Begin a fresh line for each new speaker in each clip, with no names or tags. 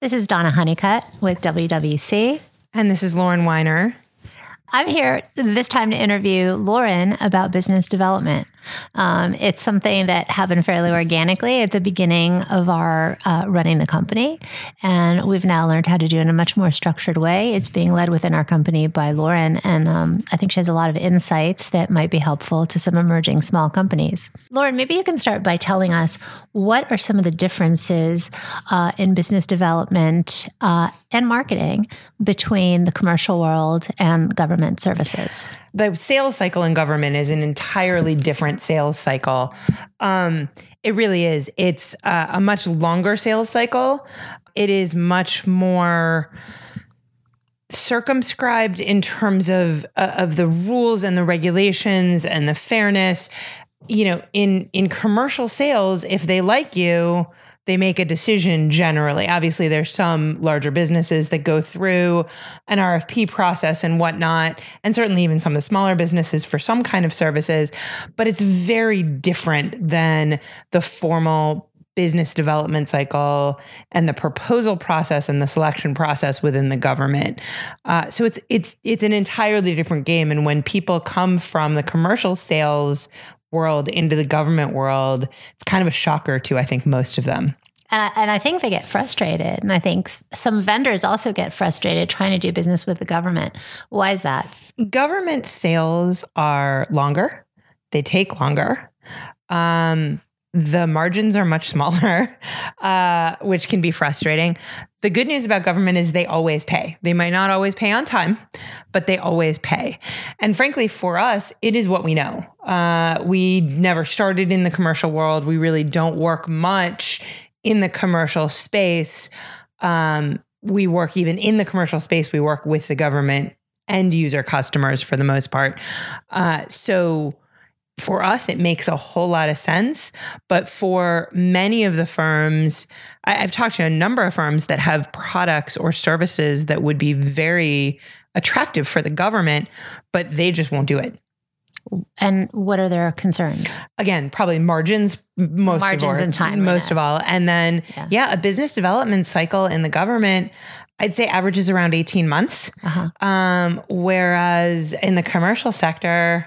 This is Donna Honeycutt with WWC.
And this is Lauren Weiner.
I'm here this time to interview Lauren about business development. Um, it's something that happened fairly organically at the beginning of our uh, running the company. And we've now learned how to do it in a much more structured way. It's being led within our company by Lauren. And um, I think she has a lot of insights that might be helpful to some emerging small companies. Lauren, maybe you can start by telling us what are some of the differences uh, in business development uh, and marketing between the commercial world and government services?
The sales cycle in government is an entirely different sales cycle. Um, it really is. It's uh, a much longer sales cycle. It is much more circumscribed in terms of uh, of the rules and the regulations and the fairness you know in in commercial sales if they like you they make a decision generally. Obviously, there's some larger businesses that go through an RFP process and whatnot, and certainly even some of the smaller businesses for some kind of services. But it's very different than the formal business development cycle and the proposal process and the selection process within the government. Uh, so it's it's it's an entirely different game. And when people come from the commercial sales world into the government world, it's kind of a shocker to, I think, most of them.
And I, and I think they get frustrated. And I think some vendors also get frustrated trying to do business with the government. Why is that?
Government sales are longer, they take longer. Um, the margins are much smaller, uh, which can be frustrating. The good news about government is they always pay. They might not always pay on time, but they always pay. And frankly, for us, it is what we know. Uh, we never started in the commercial world. We really don't work much in the commercial space. Um, we work even in the commercial space, we work with the government end user customers for the most part. Uh, so, for us, it makes a whole lot of sense. But for many of the firms, I, have talked to a number of firms that have products or services that would be very attractive for the government, but they just won't do it.
And what are their concerns?
Again, probably margins most
margins
of
and time
most of all. And then yeah. yeah. a business development cycle in the government I'd say averages around 18 months. Uh-huh. Um, whereas in the commercial sector,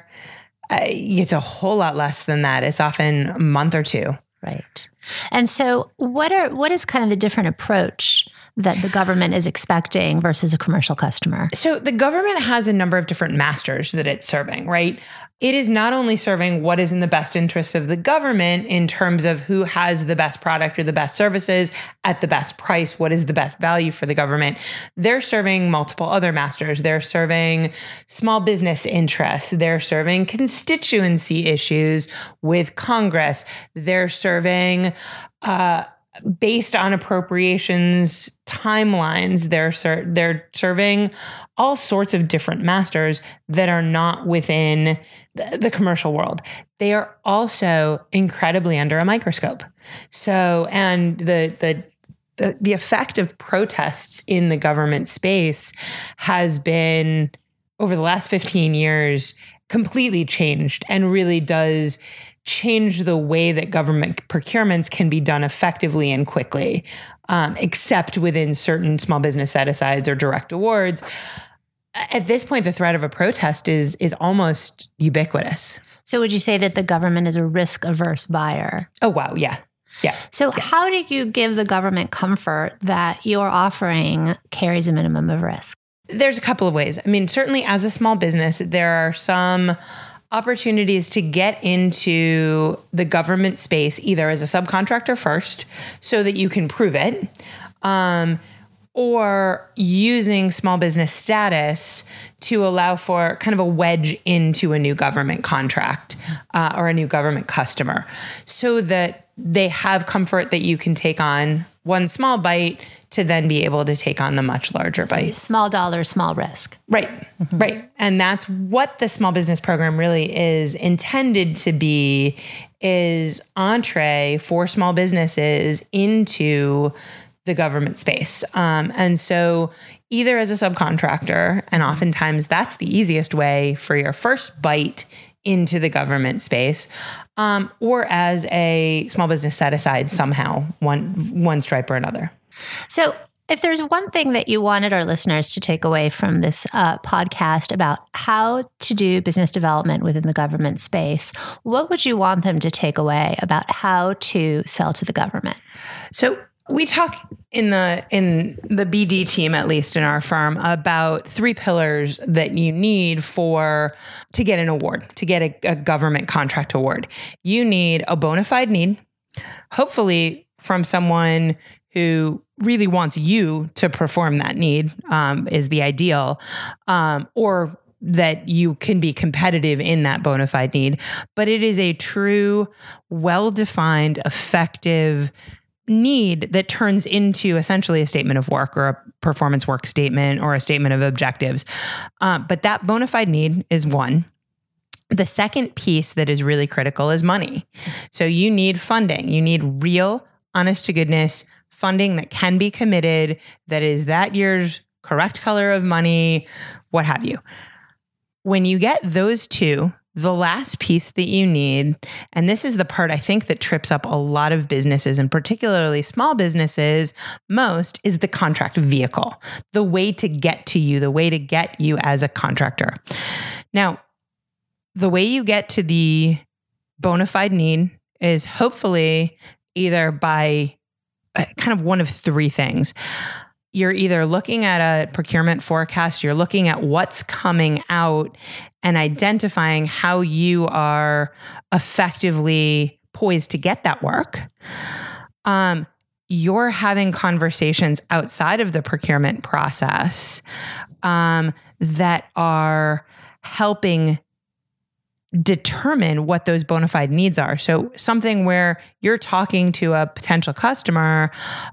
it's a whole lot less than that. It's often a month or two.
Right. And so what are what is kind of the different approach that the government is expecting versus a commercial customer?
So the government has a number of different masters that it's serving, right? It is not only serving what is in the best interest of the government in terms of who has the best product or the best services at the best price, what is the best value for the government. They're serving multiple other masters. They're serving small business interests. They're serving constituency issues with Congress. They're serving uh, based on appropriations timelines they're ser- they're serving all sorts of different masters that are not within the, the commercial world. They are also incredibly under a microscope. So and the the the, the effect of protests in the government space has been over the last 15 years completely changed and really does change the way that government procurements can be done effectively and quickly, um, except within certain small business set asides or direct awards. At this point, the threat of a protest is is almost ubiquitous.
So, would you say that the government is a risk averse buyer?
Oh wow, yeah, yeah.
So, yes. how do you give the government comfort that your offering carries a minimum of risk?
There's a couple of ways. I mean, certainly as a small business, there are some opportunities to get into the government space either as a subcontractor first so that you can prove it um, or using small business status to allow for kind of a wedge into a new government contract uh, or a new government customer so that they have comfort that you can take on one small bite to then be able to take on the much larger so bites.
Small dollar, small risk.
Right, mm-hmm. right. And that's what the small business program really is intended to be is entree for small businesses into the government space. Um, and so either as a subcontractor, and oftentimes that's the easiest way for your first bite into the government space, um, or as a small business set aside somehow, one one stripe or another.
So If there's one thing that you wanted our listeners to take away from this uh, podcast about how to do business development within the government space, what would you want them to take away about how to sell to the government?
So we talk in the in the BD team at least in our firm about three pillars that you need for to get an award, to get a, a government contract award. You need a bona fide need, hopefully from someone who really wants you to perform that need um, is the ideal, um, or that you can be competitive in that bona fide need. But it is a true, well defined, effective need that turns into essentially a statement of work or a performance work statement or a statement of objectives. Um, but that bona fide need is one. The second piece that is really critical is money. So you need funding. You need real, honest to goodness funding that can be committed, that is that year's correct color of money, what have you. When you get those two, the last piece that you need, and this is the part I think that trips up a lot of businesses and particularly small businesses most, is the contract vehicle, the way to get to you, the way to get you as a contractor. Now, the way you get to the bona fide need is hopefully either by uh, kind of one of three things you're either looking at a procurement forecast, you're looking at what's coming out and identifying how you are effectively poised to get that work. Um, you're having conversations outside of the procurement process um, that are helping determine what those bona fide needs are. So, something where you're talking to a potential customer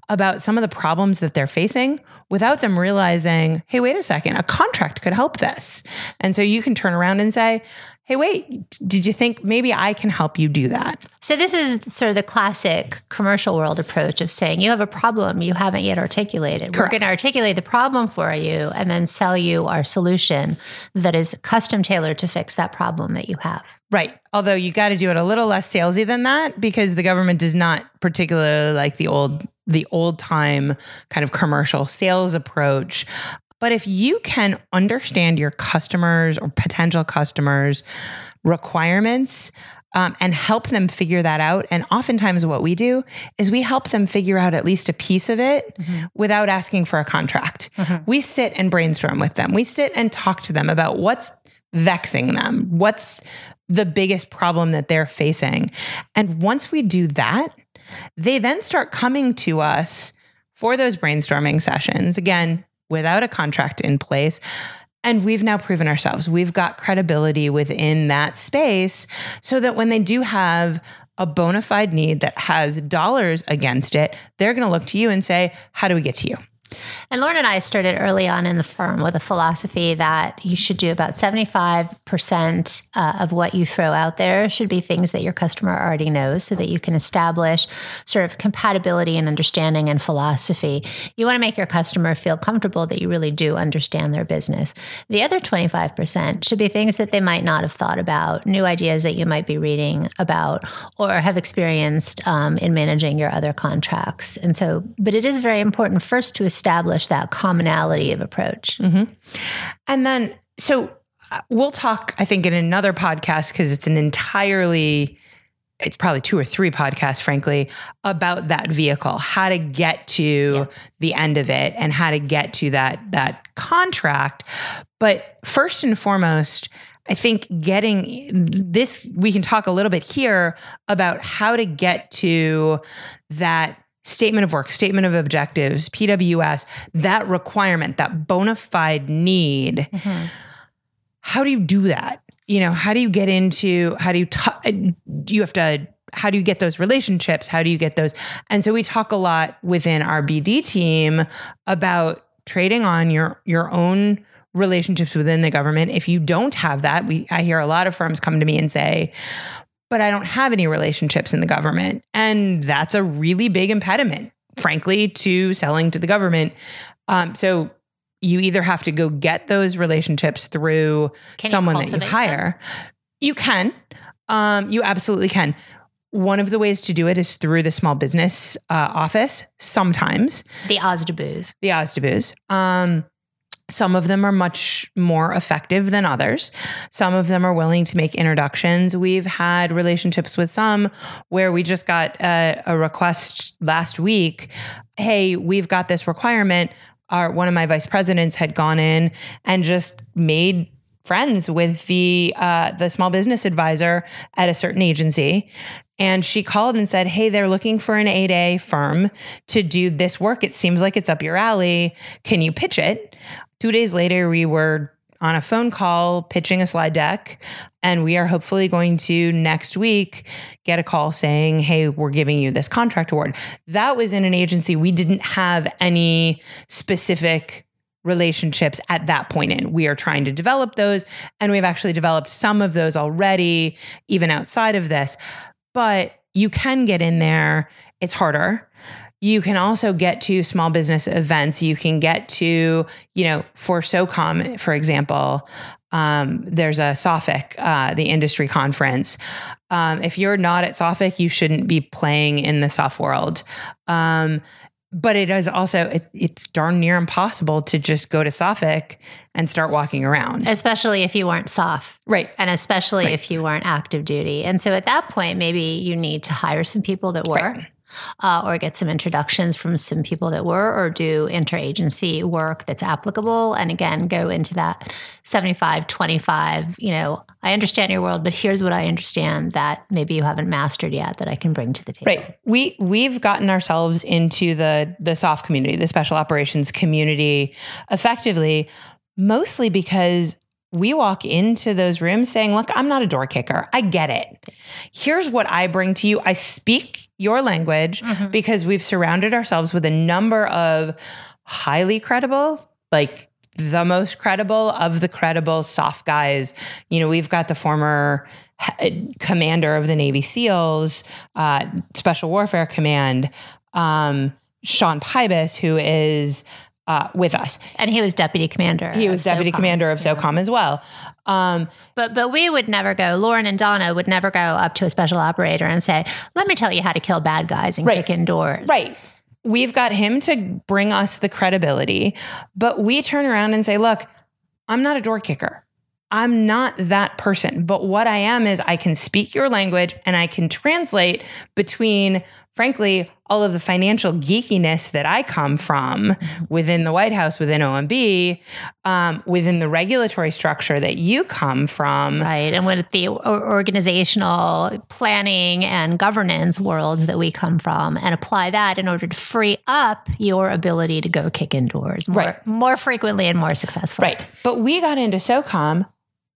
about some of the problems that they're facing without them realizing, hey, wait a second, a contract could help this. And so you can turn around and say, hey, wait, did you think maybe I can help you do that?
So, this is sort of the classic commercial world approach of saying you have a problem you haven't yet articulated. Correct. We're going to articulate the problem for you and then sell you our solution that is custom tailored to fix that problem that you have.
Right. Although you got to do it a little less salesy than that because the government does not particularly like the old the old time kind of commercial sales approach but if you can understand your customers or potential customers' requirements, um, and help them figure that out. And oftentimes, what we do is we help them figure out at least a piece of it mm-hmm. without asking for a contract. Mm-hmm. We sit and brainstorm with them, we sit and talk to them about what's vexing them, what's the biggest problem that they're facing. And once we do that, they then start coming to us for those brainstorming sessions. Again, without a contract in place. And we've now proven ourselves. We've got credibility within that space so that when they do have a bona fide need that has dollars against it, they're going to look to you and say, How do we get to you?
And Lauren and I started early on in the firm with a philosophy that you should do about 75% uh, of what you throw out there should be things that your customer already knows so that you can establish sort of compatibility and understanding and philosophy. You want to make your customer feel comfortable that you really do understand their business. The other 25% should be things that they might not have thought about, new ideas that you might be reading about or have experienced um, in managing your other contracts. And so, but it is very important first to establish that commonality of approach.
Mm-hmm. And then, so uh, we'll talk, I think, in another podcast because it's an entirely it's probably two or three podcasts, frankly, about that vehicle, how to get to yeah. the end of it and how to get to that that contract. But first and foremost, I think getting this, we can talk a little bit here about how to get to that statement of work, statement of objectives, PWS, that requirement, that bona fide need. Mm-hmm. How do you do that? You know, how do you get into, how do you, t- do you have to, how do you get those relationships? How do you get those? And so we talk a lot within our BD team about trading on your, your own relationships within the government. If you don't have that, we I hear a lot of firms come to me and say, but I don't have any relationships in the government. And that's a really big impediment, frankly, to selling to the government. Um, so you either have to go get those relationships through can someone that you hire. Them? You can. Um, you absolutely can. one of the ways to do it is through the small business uh, office. Sometimes
The OSDBUs.
the OSDBUs. Um, some of them are much more effective than others. Some of them are willing to make introductions. We've had relationships with some where we just got a, a request last week. Hey, we've got this requirement. Our one of my vice presidents had gone in and just made friends with the uh, the small business advisor at a certain agency and she called and said, Hey, they're looking for an 8A firm to do this work. It seems like it's up your alley. Can you pitch it? Two days later, we were on a phone call pitching a slide deck. And we are hopefully going to next week get a call saying, Hey, we're giving you this contract award. That was in an agency we didn't have any specific relationships at that point in. We are trying to develop those, and we've actually developed some of those already, even outside of this but you can get in there. It's harder. You can also get to small business events. You can get to, you know, for SOCOM, for example, um, there's a SOFIC, uh, the industry conference. Um, if you're not at SOFIC, you shouldn't be playing in the SOF world. Um, but it is also it's, it's darn near impossible to just go to SOFIC and start walking around.
Especially if you weren't SOF.
Right.
And especially
Right.
if you weren't active duty. And so at that point, maybe you need to hire some people that were.
Right.
Uh, or get some introductions from some people that were, or do interagency work that's applicable. And again, go into that 75 25. You know, I understand your world, but here's what I understand that maybe you haven't mastered yet that I can bring to the table.
Right. We we've gotten ourselves into the the SOF community, the special operations community effectively mostly because we walk into those rooms saying, "Look, I'm not a door kicker. I get it. Here's what I bring to you. I speak your language
Mhm.
because we've surrounded ourselves with a number of highly credible, like the most credible of the credible SOF guys. You know, we've got the former commander of the Navy SEALs, uh, Special Warfare Command, um, Sean Pybus, who is uh, with us.
And he was deputy commander.
He was deputy
SOCOM.
commander of
Yeah.
SOCOM as well. Um,
But but we would never go. Lauren and Donna would never go up to a special operator and say, "Let me tell you how to kill bad guys and
Right.
kick in doors."
Right. We've got him to bring us the credibility, but we turn around and say, look, I'm not a door kicker. I'm not that person. But what I am is I can speak your language and I can translate between, frankly, all of the financial geekiness that I come from within the White House, within OMB, um, within the regulatory structure that you come from.
Right. And with the organizational planning and governance worlds that we come from, and apply that in order to free up your ability to go kick indoors more,
Right.
more frequently and more successfully.
Right. But we got into SOCOM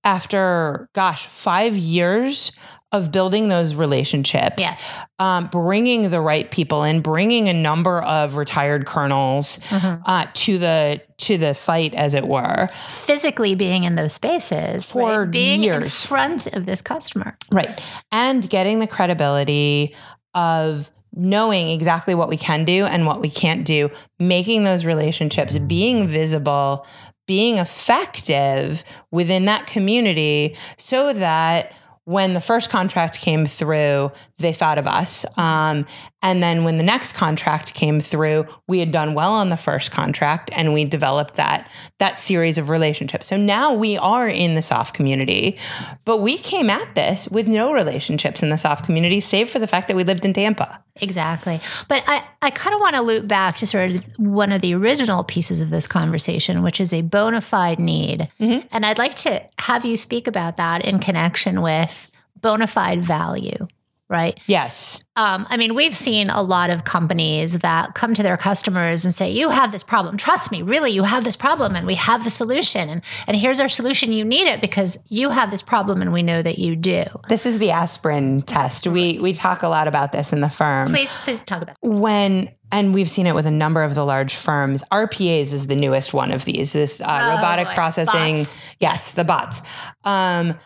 after, gosh, five years of building those relationships,
Yes.
um, bringing the right people in, bringing a number of retired colonels
Mhm.
uh, to the to the fight, as it were.
Physically being in those spaces,
For
right? being in front of this customer.
Right. And getting the credibility of knowing exactly what we can do and what we can't do, making those relationships, being visible, being effective within that community so that when the first contract came through, they thought of us. Um, and then when the next contract came through, we had done well on the first contract and we developed that that series of relationships. So now we are in the SOF community, but we came at this with no relationships in the SOF community, save for the fact that we lived in Tampa.
Exactly. But I, I kind of want to loop back to sort of one of the original pieces of this conversation, which is a bona fide need.
Mhm.
And I'd like to have you speak about that in connection with bona fide value, right?
Yes.
Um, I mean, we've seen a lot of companies that come to their customers and say, "You have this problem. Trust me, really, you have this problem, and we have the solution. And and here's our solution. You need it because you have this problem, and we know that you do."
This is the aspirin test. We we talk a lot about this in the firm.
Please, please talk about. That.
when and we've seen it with a number of the large firms RPAs is the newest one of these this uh,
Oh,
robotic
boy.
processing
Bots.
yes the bots um, it-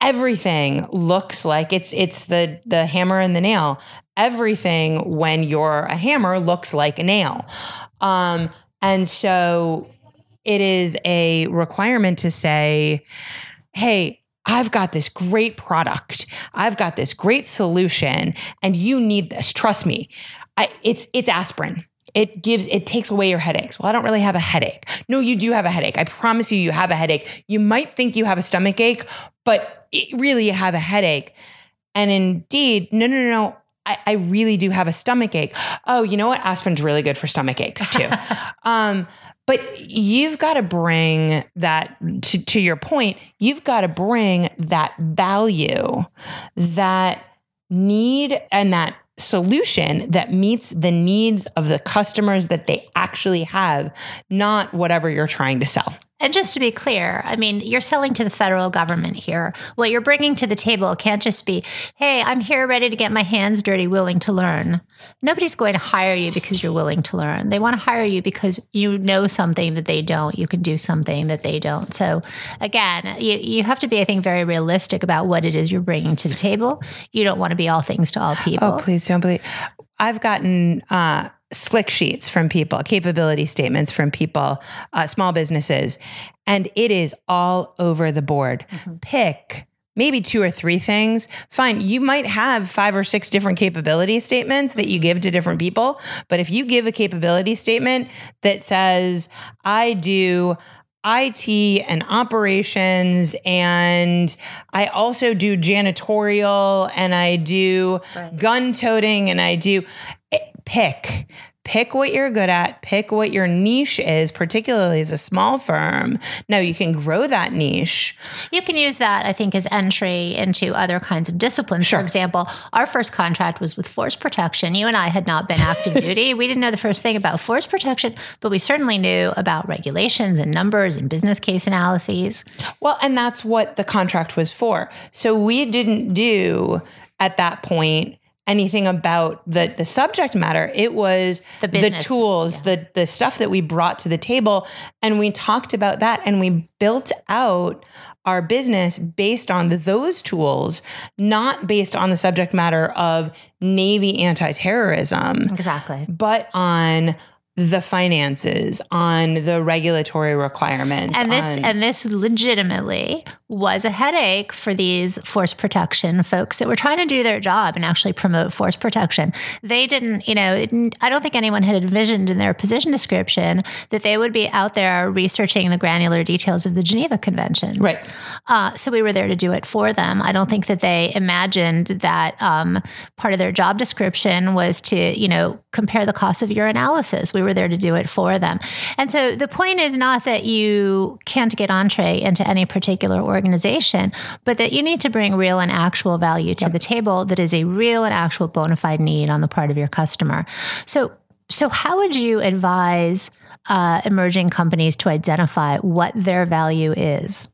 everything looks like it's it's the the hammer and the nail everything when you're a hammer looks like a nail um, and so it is a requirement to say hey I've got this great product. I've got this great solution and you need this. Trust me. I, it's it's aspirin. It gives it takes away your headaches. Well, I don't really have a headache. No, you do have a headache. I promise you you have a headache. You might think you have a stomach ache, but really you have a headache. And indeed, no no no no, I, I really do have a stomach ache. Oh, you know what? Aspirin's really good for stomach aches too. um, but you've got to bring that to, to your point, you've got to bring that value, that need, and that solution that meets the needs of the customers that they actually have, not whatever you're trying to sell.
And just to be clear, I mean, you're selling to the federal government here. What you're bringing to the table can't just be, hey, I'm here ready to get my hands dirty, willing to learn. Nobody's going to hire you because you're willing to learn. They want to hire you because you know something that they don't. You can do something that they don't. So, again, you, you have to be, I think, very realistic about what it is you're bringing to the table. You don't want to be all things to all people.
Oh, please don't believe. I've gotten uh, slick sheets from people, capability statements from people, uh, small businesses, and it is all over the board. Mm-hmm. Pick maybe two or three things. Fine, you might have five or six different capability statements that you give to different people, but if you give a capability statement that says, I do IT and operations, and I also do janitorial, and I do right. gun toting, and I do pick pick what you're good at, pick what your niche is, particularly as a small firm. Now you can grow that niche.
You can use that, I think, as entry into other kinds of disciplines. Sure. For example, our first contract was with force protection. You and I had not been active duty. We didn't know the first thing about force protection, but we certainly knew about regulations and numbers and business case analyses.
Well, and that's what the contract was for. So we didn't do at that point anything about the the subject matter. It was the, the tools, yeah. the the stuff that we brought to the table, and we talked about that, and we built out our business based on those tools, not based on the subject matter of Navy anti-terrorism.
Exactly.
But on the finances, on the regulatory requirements.
And this
on-
and this legitimately was a headache for these force protection folks that were trying to do their job and actually promote force protection. They didn't, you know, I don't think anyone had envisioned in their position description that they would be out there researching the granular details of the Geneva Conventions.
Right.
Uh, so we were there to do it for them. I don't think that they imagined that um, part of their job description was to, you know, compare the cost of your analysis. We were there to do it for them. And so the point is not that you can't get entree into any particular organization, but that you need to bring real and actual value to yep. the table that is a real and actual bona fide need on the part of your customer. So, so how would you advise uh, emerging companies to identify what their value is?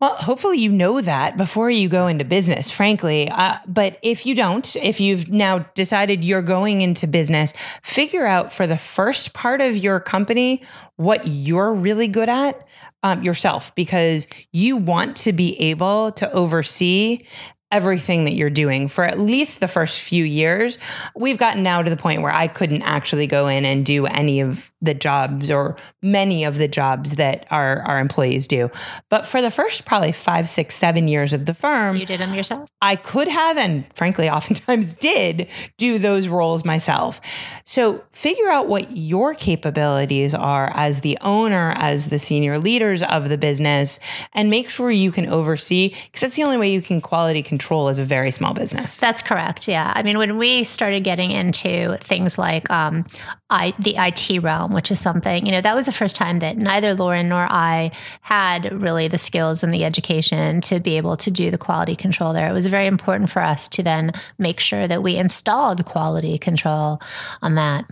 Well, hopefully you know that before you go into business, frankly. Uh, but if you don't, if you've now decided you're going into business, figure out for the first part of your company what you're really good at um, yourself because you want to be able to oversee everything that you're doing for at least the first few years. We've gotten now to the point where I couldn't actually go in and do any of the jobs or many of the jobs that our, our employees do. But for the first probably five, six, seven years of the firm,
you did them yourself?
I could have, and frankly, oftentimes did do those roles myself. So figure out what your capabilities are as the owner, as the senior leaders of the business, and make sure you can oversee, because that's the only way you can quality control control as a very small business.
That's correct. Yeah. I mean, when we started getting into things like um, I, the IT realm, which is something, you know, that was the first time that neither Lauren nor I had really the skills and the education to be able to do the quality control there. It was very important for us to then make sure that we installed quality control on that.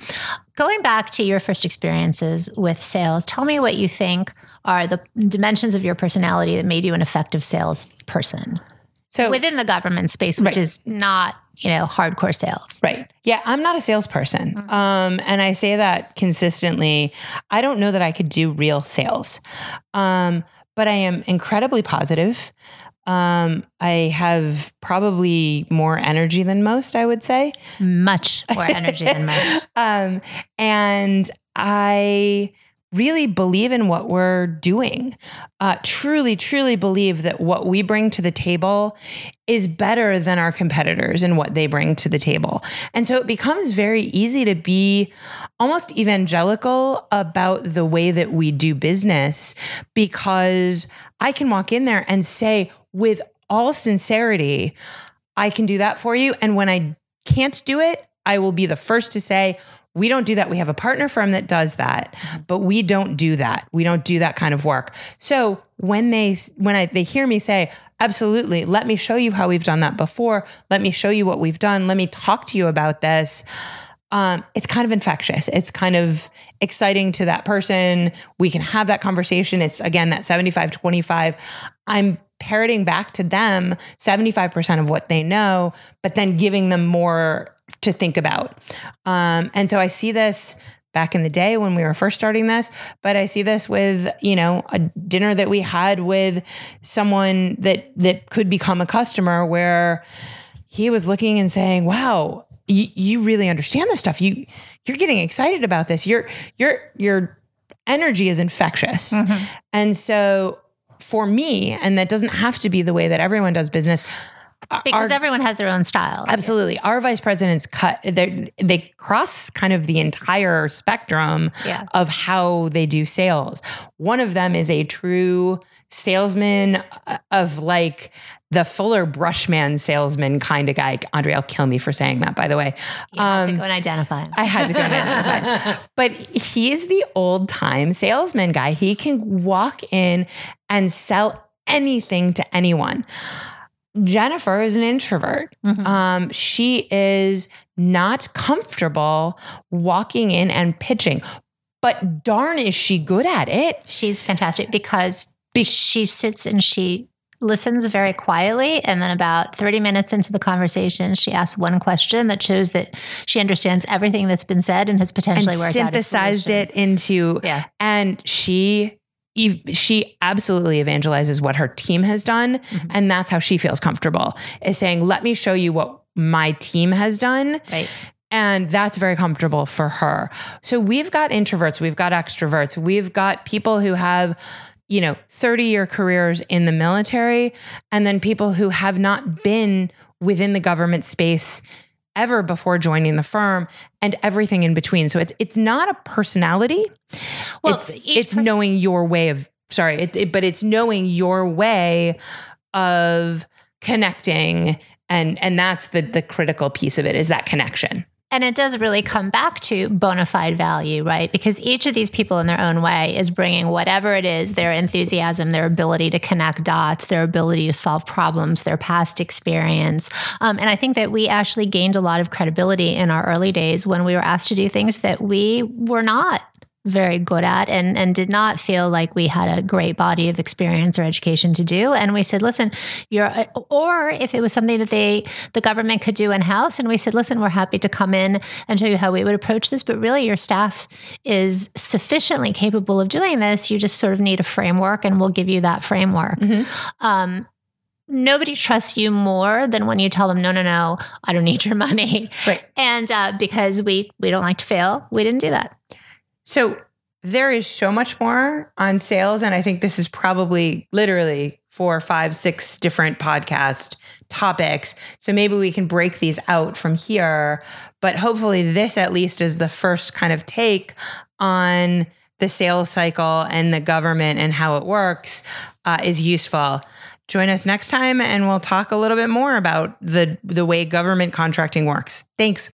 Going back to your first experiences with sales, tell me what you think are the dimensions of your personality that made you an effective salesperson. So within the government space, which right. is not you know hardcore sales.
Right. Yeah i'm not a salesperson. Mm-hmm. um, and i say that consistently. I don't know that i could do real sales. Um, but i am incredibly positive. Um, i have probably more energy than most i would say.
Much more energy than most.
Um, and i really believe in what we're doing. Uh, truly, truly believe that what we bring to the table is better than our competitors and what they bring to the table. And so it becomes very easy to be almost evangelical about the way that we do business because I can walk in there and say with all sincerity, I can do that for you. And when I can't do it, I will be the first to say, we don't do that. We have a partner firm that does that, but we don't do that. We don't do that kind of work. So when they when I they hear me say, absolutely, let me show you how we've done that before. Let me show you what we've done. Let me talk to you about this. Um, it's kind of infectious. It's kind of exciting to that person. We can have that conversation. It's again that 75 25. I'm parroting back to them 75% of what they know, but then giving them more to think about. Um, and so I see this back in the day when we were first starting this, but I see this with, you know, a dinner that we had with someone that that could become a customer where he was looking and saying, "Wow, you, you really understand this stuff. You you're getting excited about this. Your your your energy is infectious." Mm-hmm. And so for me, and that doesn't have to be the way that everyone does business,
because our, everyone has their own style.
Absolutely. Our vice presidents cut they they cross kind of the entire spectrum yeah. of how they do sales. One of them is a true salesman uh, of like the Fuller Brushman salesman kind of guy. Andrea'll kill me for saying that, by the way.
You um, had to go and identify him.
I had to go and identify But he is the old time salesman guy. He can walk in and sell anything to anyone. Jennifer is an introvert. Mm-hmm. Um, she is not comfortable walking in and pitching, but darn, is she good at it?
She's fantastic because Be- she sits and she listens very quietly. And then, about 30 minutes into the conversation, she asks one question that shows that she understands everything that's been said and has potentially and worked
synthesized it into. Yeah. And she she absolutely evangelizes what her team has done mm-hmm. and that's how she feels comfortable is saying let me show you what my team has done.
Right.
And that's very comfortable for her. So we've got introverts we've got extroverts we've got people who have you know 30 year careers in the military and then people who have not been within the government space ever before joining the firm and everything in between. So it's it's not a personality. Well, it's it's knowing your way of sorry, it, it, but it's knowing your way of connecting and and that's the the critical piece of it is that connection.
And it does really come back to bona fide value, right? Because each of these people in their own way is bringing whatever it is their enthusiasm, their ability to connect dots, their ability to solve problems, their past experience. Um, and I think that we actually gained a lot of credibility in our early days when we were asked to do things that we were not very good at and, and did not feel like we had a great body of experience or education to do. And we said, listen, you're, or if it was something that they, the government could do in house, and we said, listen, we're happy to come in and show you how we would approach this. But really, your staff is sufficiently capable of doing this. You just sort of need a framework, and we'll give you that framework. Mm-hmm. Um, nobody trusts you more than when you tell them no no no i don't need your money
right
and uh, because we we don't like to fail we didn't do that
so there is so much more on sales. And I think this is probably literally four, five, six different podcast topics. So maybe we can break these out from here. But hopefully, this at least is the first kind of take on the sales cycle and the government and how it works uh, is useful. Join us next time and we'll talk a little bit more about the, the way government contracting works. Thanks.